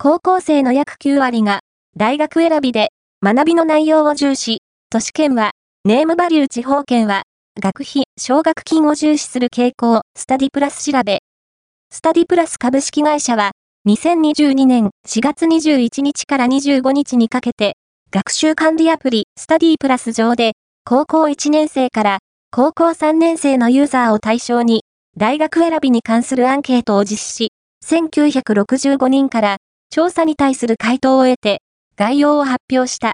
高校生の約9割が、大学選びで、学びの内容を重視、都市圏は、ネームバリュー地方圏は、学費、奨学金を重視する傾向、スタディプラス調べ。スタディプラス株式会社は、2022年4月21日から25日にかけて、学習管理アプリ、スタディプラス上で、高校1年生から高校3年生のユーザーを対象に、大学選びに関するアンケートを実施。し、1965人から調査に対する回答を得て、概要を発表した。